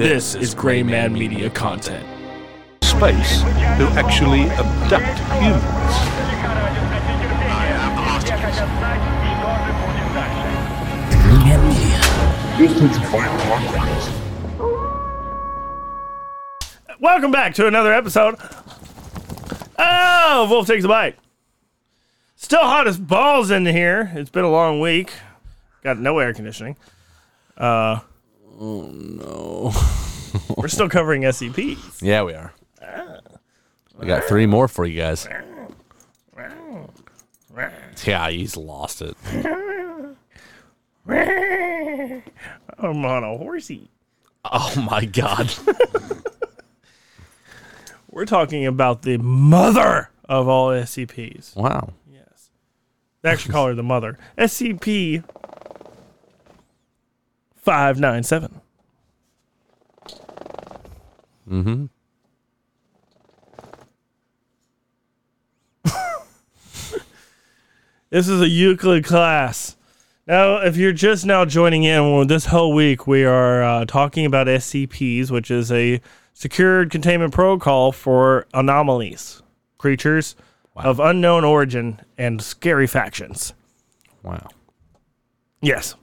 This is Grayman Media content. space who actually abduct humans. Welcome back to another episode. Oh, Wolf takes a bite. Still hot as balls in here. It's been a long week. Got no air conditioning. Uh, oh no. we're still covering SCPs. Yeah, we are. I got three more for you guys. Yeah, he's lost it. I'm on a horsey. Oh my god. We're talking about the mother of all SCPs. Wow. Yes. They actually call her the mother. SCP 597. Mm-hmm. This is a Euclid class. Now, if you're just now joining in, well, this whole week we are uh, talking about SCPs, which is a secured containment protocol for anomalies, creatures of unknown origin, and scary factions. Wow. Yes.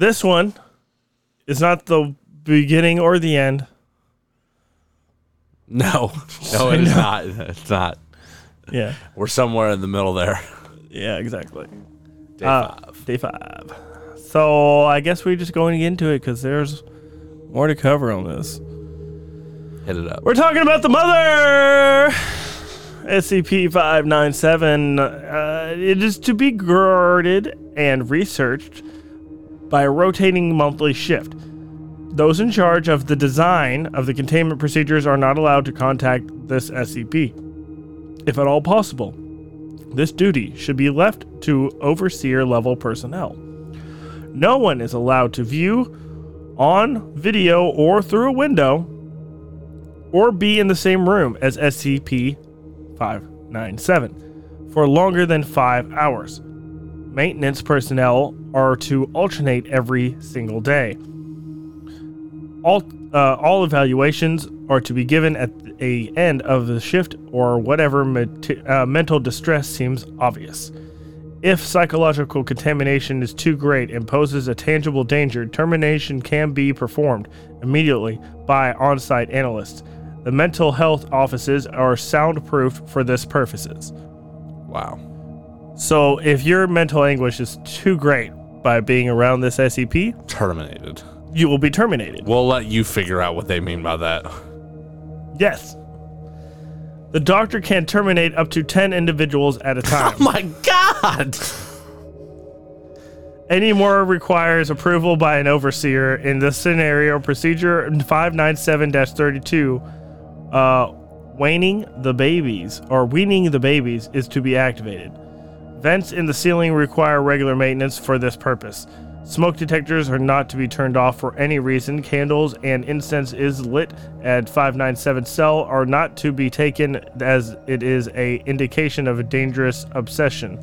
This one is not the beginning or the end. No. No, it's not. It's not. Yeah. We're somewhere in the middle there. Yeah, exactly. Day Uh, five. Day five. So I guess we're just going into it because there's more to cover on this. Hit it up. We're talking about the mother. SCP 597. Uh, it is to be guarded and researched by a rotating monthly shift. Those in charge of the design of the containment procedures are not allowed to contact this SCP, if at all possible. This duty should be left to overseer level personnel. No one is allowed to view on video or through a window or be in the same room as SCP 597 for longer than five hours. Maintenance personnel are to alternate every single day. All, uh, all evaluations are to be given at a end of the shift or whatever uh, mental distress seems obvious. If psychological contamination is too great and poses a tangible danger, termination can be performed immediately by on site analysts. The mental health offices are soundproof for this purposes. Wow. So if your mental anguish is too great by being around this SCP, Terminated. you will be terminated. We'll let you figure out what they mean by that. Yes. The doctor can terminate up to 10 individuals at a time. Oh my god! Any more requires approval by an overseer. In this scenario, procedure 597 32, uh, waning the babies or weaning the babies is to be activated. Vents in the ceiling require regular maintenance for this purpose. Smoke detectors are not to be turned off for any reason. Candles and incense is lit at 597 cell are not to be taken as it is a indication of a dangerous obsession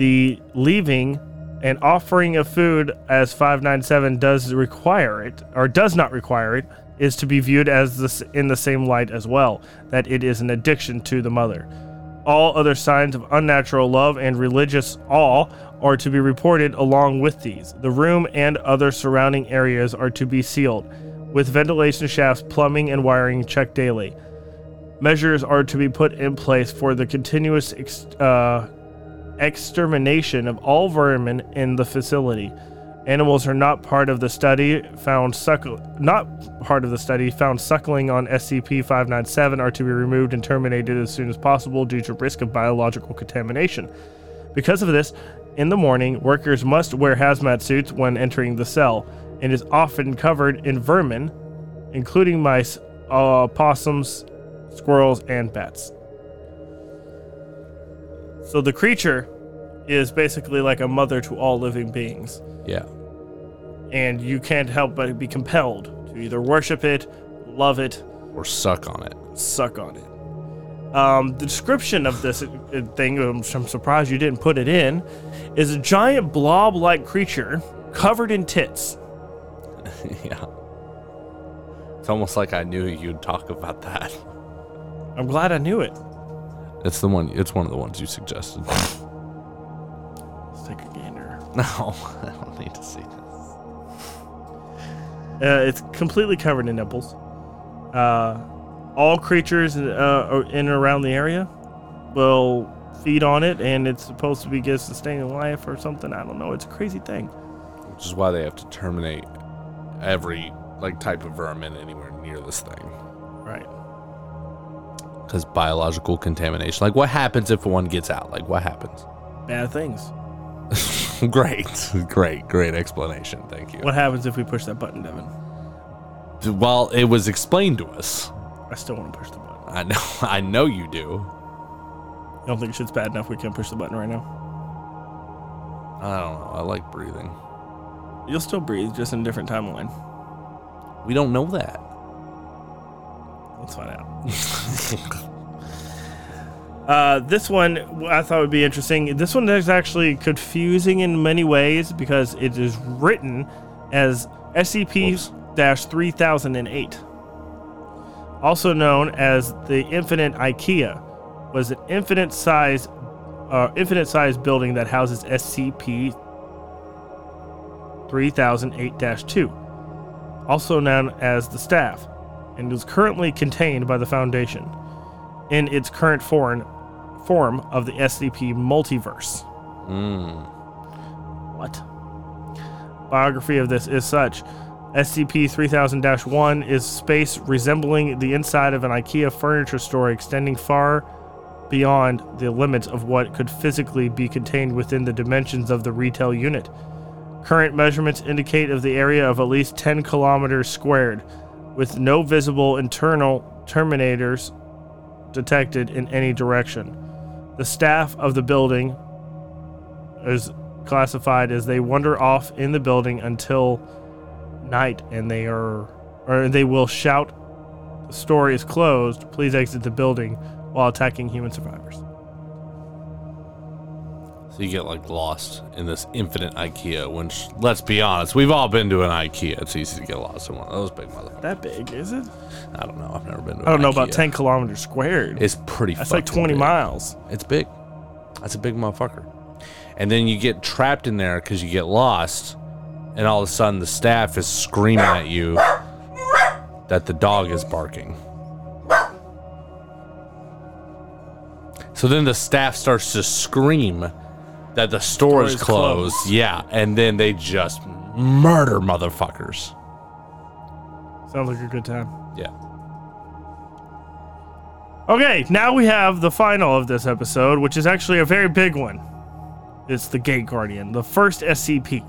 the leaving and offering of food as 597 does require it or does not require it is to be viewed as this in the same light as well that it is an addiction to the mother all other signs of unnatural love and religious awe are to be reported along with these the room and other surrounding areas are to be sealed with ventilation shafts plumbing and wiring checked daily measures are to be put in place for the continuous ex- uh, extermination of all vermin in the facility. Animals are not part of the study found not part of the study found suckling on SCP-597 are to be removed and terminated as soon as possible due to risk of biological contamination. Because of this, in the morning, workers must wear hazmat suits when entering the cell and is often covered in vermin, including mice, uh, possums, squirrels, and bats. So the creature is basically like a mother to all living beings, Yeah. and you can't help but be compelled to either worship it, love it, Or suck on it. suck on it. Um, the description of this uh, thing, um, I'm surprised you didn't put it in, is a giant blob like creature covered in tits. yeah. It's almost like I knew you'd talk about that. I'm glad I knew it. It's the one. It's one of the ones you suggested. Take a gander. No, I don't need to see this. Uh, it's completely covered in nipples. Uh, all creatures uh, in and around the area will feed on it, and it's supposed to be give sustaining life or something. I don't know. It's a crazy thing. Which is why they have to terminate every like type of vermin anywhere near this thing. Right. Because biological contamination. Like, what happens if one gets out? Like, what happens? Bad things. great, great, great explanation. Thank you. What happens if we push that button, Devin? Well, it was explained to us. I still want to push the button. I know, I know you do. You don't think shit's bad enough we can't push the button right now? I don't know. I like breathing. You'll still breathe, just in a different timeline. We don't know that. Let's find out. uh, this one I thought would be interesting. This one is actually confusing in many ways because it is written as SCP 3008, also known as the Infinite IKEA, was an infinite size, uh, infinite size building that houses SCP 3008-2, also known as the Staff and is currently contained by the Foundation. In its current form, form of the SCP Multiverse. Mm. What? Biography of this is such SCP 3000 1 is space resembling the inside of an IKEA furniture store extending far beyond the limits of what could physically be contained within the dimensions of the retail unit. Current measurements indicate of the area of at least 10 kilometers squared, with no visible internal terminators detected in any direction. The staff of the building is classified as they wander off in the building until night and they are or they will shout the store is closed. Please exit the building while attacking human survivors So you get like lost in this infinite IKEA. Which, let's be honest, we've all been to an IKEA. It's easy to get lost in one of those big motherfuckers. that big is it I don't know. I've never been to. i don't know about 10 kilometers squared It's pretty. that's like 20 big. miles It's big. That's a big motherfucker. And then you get trapped in there because you get lost, and all of a sudden the staff is screaming at you that the dog is barking. So then the staff starts to scream that the store is closed. Yeah, and then they just murder motherfuckers. sounds like a good time Yeah. okay now we have the final of this episode which is actually a very big one it's the gate guardian the first scp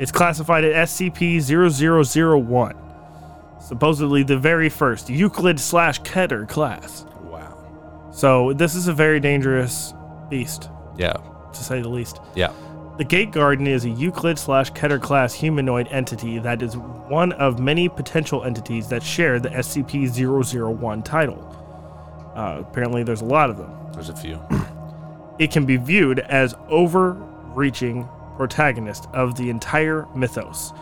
it's classified at scp-0001 supposedly the very first euclid slash keter class Wow. So this is a very dangerous beast, Yeah. To say the least. Yeah. The Gate Guardian is a Euclid slash Keter class humanoid entity that is one of many potential entities that share the SCP-001 title. Uh, apparently, there's a lot of them. There's a few. It can be viewed as overreaching protagonist of the entire mythos.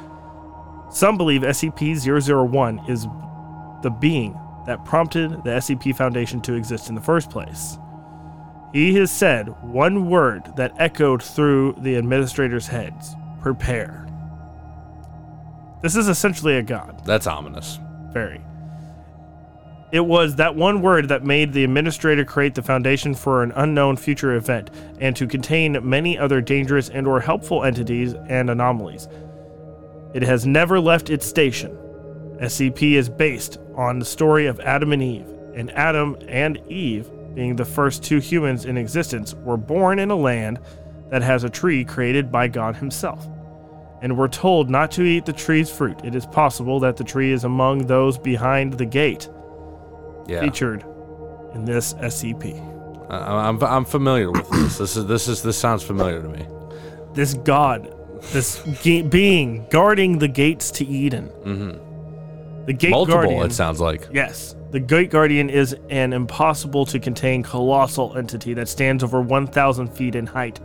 Some believe SCP-001 is the being that prompted the SCP Foundation to exist in the first place. He has said one word that echoed through the administrators' heads prepare. This is essentially a god. That's ominous. Very. It was that one word that made the administrator create the foundation for an unknown future event and to contain many other dangerous and or helpful entities and anomalies. It has never left its station. SCP is based on the story of Adam and Eve, and Adam and Eve, being the first two humans in existence, were born in a land that has a tree created by God Himself. And were told not to eat the tree's fruit. It is possible that the tree is among those behind the gate Yeah. featured in this SCP. I'm, I'm familiar with this. This is this is this sounds familiar to me. This God, this ge- being guarding the gates to Eden. Mhm. The gate Multiple, guardian. it sounds like. Yes. The Gate Guardian is an impossible to contain colossal entity that stands over 1,000 feet in height,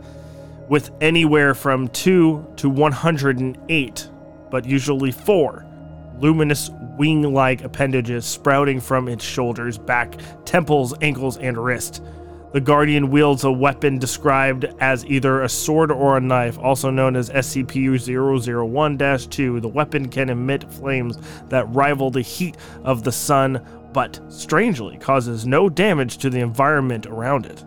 with anywhere from 2 to 108 but usually four luminous wing like appendages sprouting from its shoulders, back, temples, ankles, and wrist. The Guardian wields a weapon described as either a sword or a knife, also known as SCP 001 2. The weapon can emit flames that rival the heat of the sun, but strangely causes no damage to the environment around it,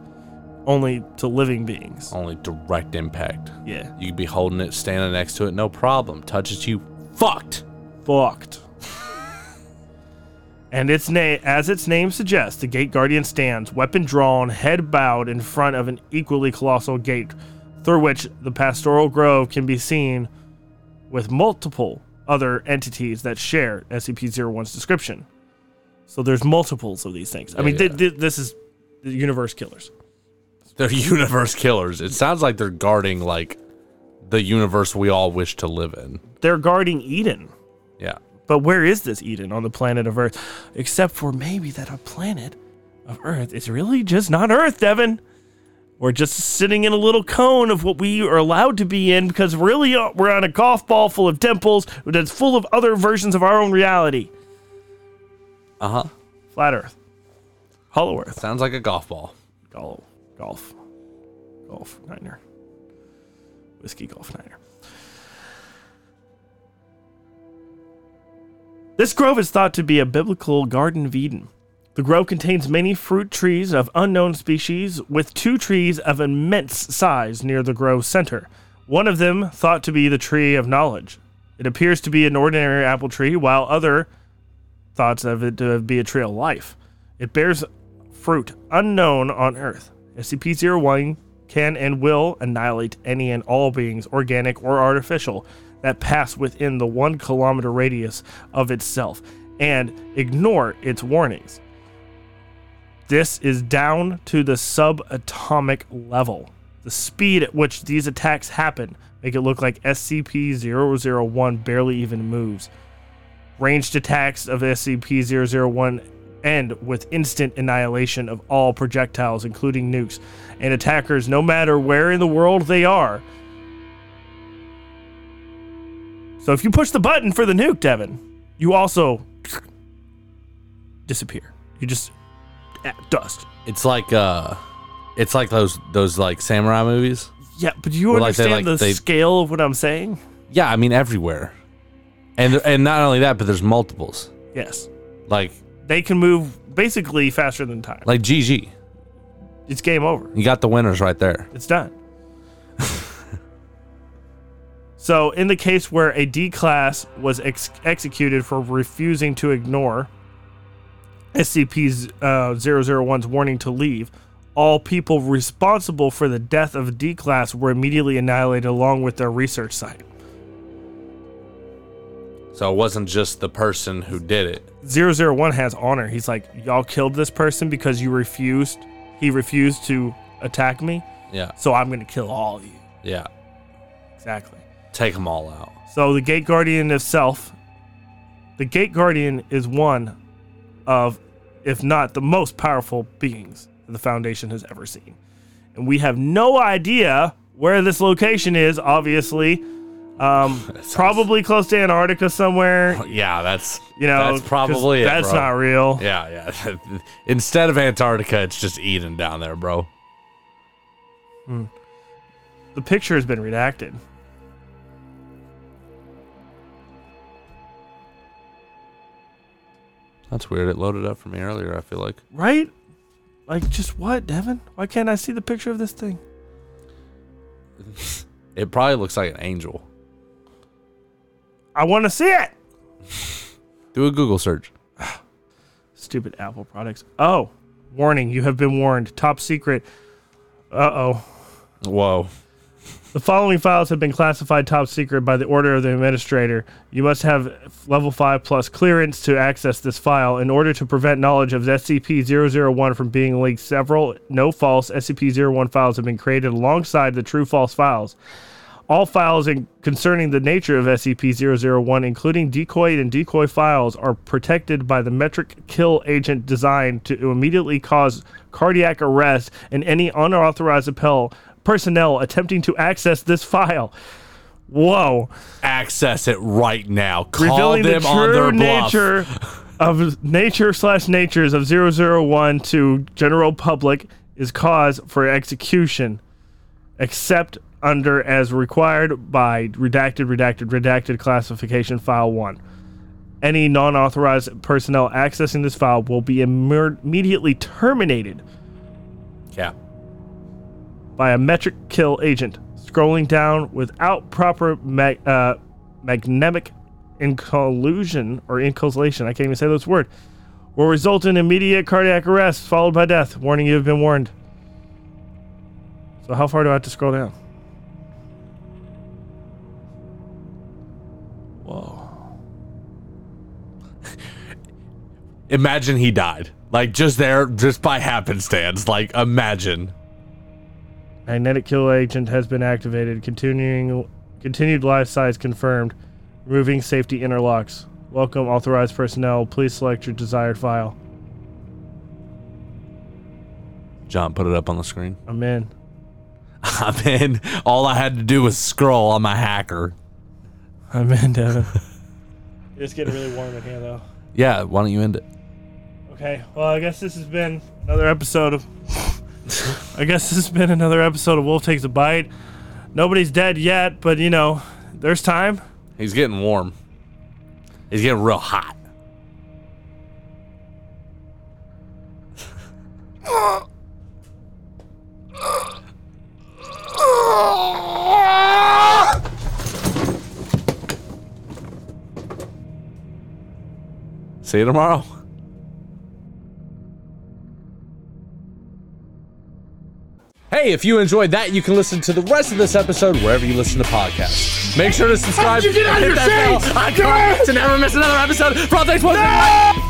only to living beings. Only direct impact. Yeah. You could be holding it, standing next to it, no problem. Touches you, fucked. fucked. And its name, as its name suggests, the Gate Guardian stands, weapon drawn, head bowed, in front of an equally colossal gate, through which the pastoral grove can be seen, with multiple other entities that share SCP-01's description. So there's multiples of these things. I mean, yeah. thi- thi- this is the universe killers. They're universe killers. It sounds like they're guarding like the universe we all wish to live in. They're guarding Eden. Yeah. But where is this Eden on the planet of Earth? Except for maybe that a planet of Earth is really just not Earth, Devin. We're just sitting in a little cone of what we are allowed to be in because really uh, we're on a golf ball full of temples that's full of other versions of our own reality. Uh huh. Flat Earth. Hollow Earth. Sounds like a golf ball. Golf. Golf. Golf. Niner. Whiskey Golf Niner. This grove is thought to be a biblical Garden of Eden. The grove contains many fruit trees of unknown species, with two trees of immense size near the grove's center. One of them thought to be the tree of knowledge. It appears to be an ordinary apple tree, while other thoughts of it to be a tree of life. It bears fruit unknown on Earth. SCP 01 can and will annihilate any and all beings, organic or artificial, that pass within the one kilometer radius of itself and ignore its warnings. This is down to the subatomic level. The speed at which these attacks happen make it look like SCP 001 barely even moves. Ranged attacks of SCP 001 end with instant annihilation of all projectiles, including nukes, and attackers, no matter where in the world they are. So if you push the button for the nuke, Devin, you also disappear. You just eh, dust. It's like uh, it's like those those like samurai movies. Yeah, but do you Well, like they, understand like, the they- scale of what I'm saying? Yeah, I mean everywhere, and and not only that, but there's multiples. Yes. Like They can move basically faster than time. like GG, It's game over. you got the winners right there. It's done. So, in the case where a D class was ex- executed for refusing to ignore SCP uh, 001's warning to leave, all people responsible for the death of D class were immediately annihilated along with their research site. So it wasn't just the person who did it. 001 has honor. He's like, Y'all killed this person because you refused. He refused to attack me, Yeah, so I'm going to kill all of you. yeah. Exactly. Take them all out. So the Gate Guardian itself, the Gate Guardian is one of, if not the most powerful beings the Foundation has ever seen. And we have no idea where this location is, obviously. Um, probably close to Antarctica somewhere. Yeah, that's You know, that's probably it. That's bro. not real. Yeah, yeah. Instead of Antarctica, it's just Eden down there, bro. The picture has been redacted. That's weird. It loaded up for me earlier. I feel like Right? Like, just what, Devin? Why can't I see the picture of this thing? it probably looks like an angel. I want to see it. Do a Google search. Stupid Apple products. Oh, warning. You have been warned. Top secret. Uh oh. Whoa. The following files have been classified top secret by the order of the administrator. You must have level 5 plus clearance to access this file. In order to prevent knowledge of SCP 001 from being leaked, several no false SCP 01 files have been created alongside the true false files. All files in, concerning the nature of SCP 001, including decoy and decoy files, are protected by the metric kill agent designed to immediately cause cardiac arrest in any unauthorized appel personnel attempting to access this file. Whoa. Access it right now. Call Revealing the them on their bluff. nature of nature slash natures of 001 to general public is cause for execution, except under as required by redacted, redacted, redacted classification file 1. Any non authorized personnel accessing this file will be imme- immediately terminated Yeah. By a metric kill agent. Scrolling down without proper mag- uh, magnetic inclusion or inculation, I can't even say those words, will result in immediate cardiac arrest followed by death. Warning, you have been warned. So, how far do I have to scroll down? Whoa. Imagine he died. Like just there, just by happenstance. Like imagine. Magnetic kill agent has been activated. Continuing, continued life size confirmed. Removing safety interlocks. Welcome, authorized personnel. Please select your desired file. John, put it up on the screen. I'm in. I mean, all I had to do was scroll on my hacker. I'm in, Devin. it's getting really warm in here, though. Yeah, why don't you end it? Okay, well, I guess this has been another episode of. I guess this has been another episode of Wolf Takes a Bite. Nobody's dead yet, but you know, there's time. He's getting warm. He's getting real hot. See you tomorrow. Hey, if you enjoyed that, you can listen to the rest of this episode wherever you listen to podcasts. Make sure to subscribe and hit that bell icon to never miss another episode. All thanks, again.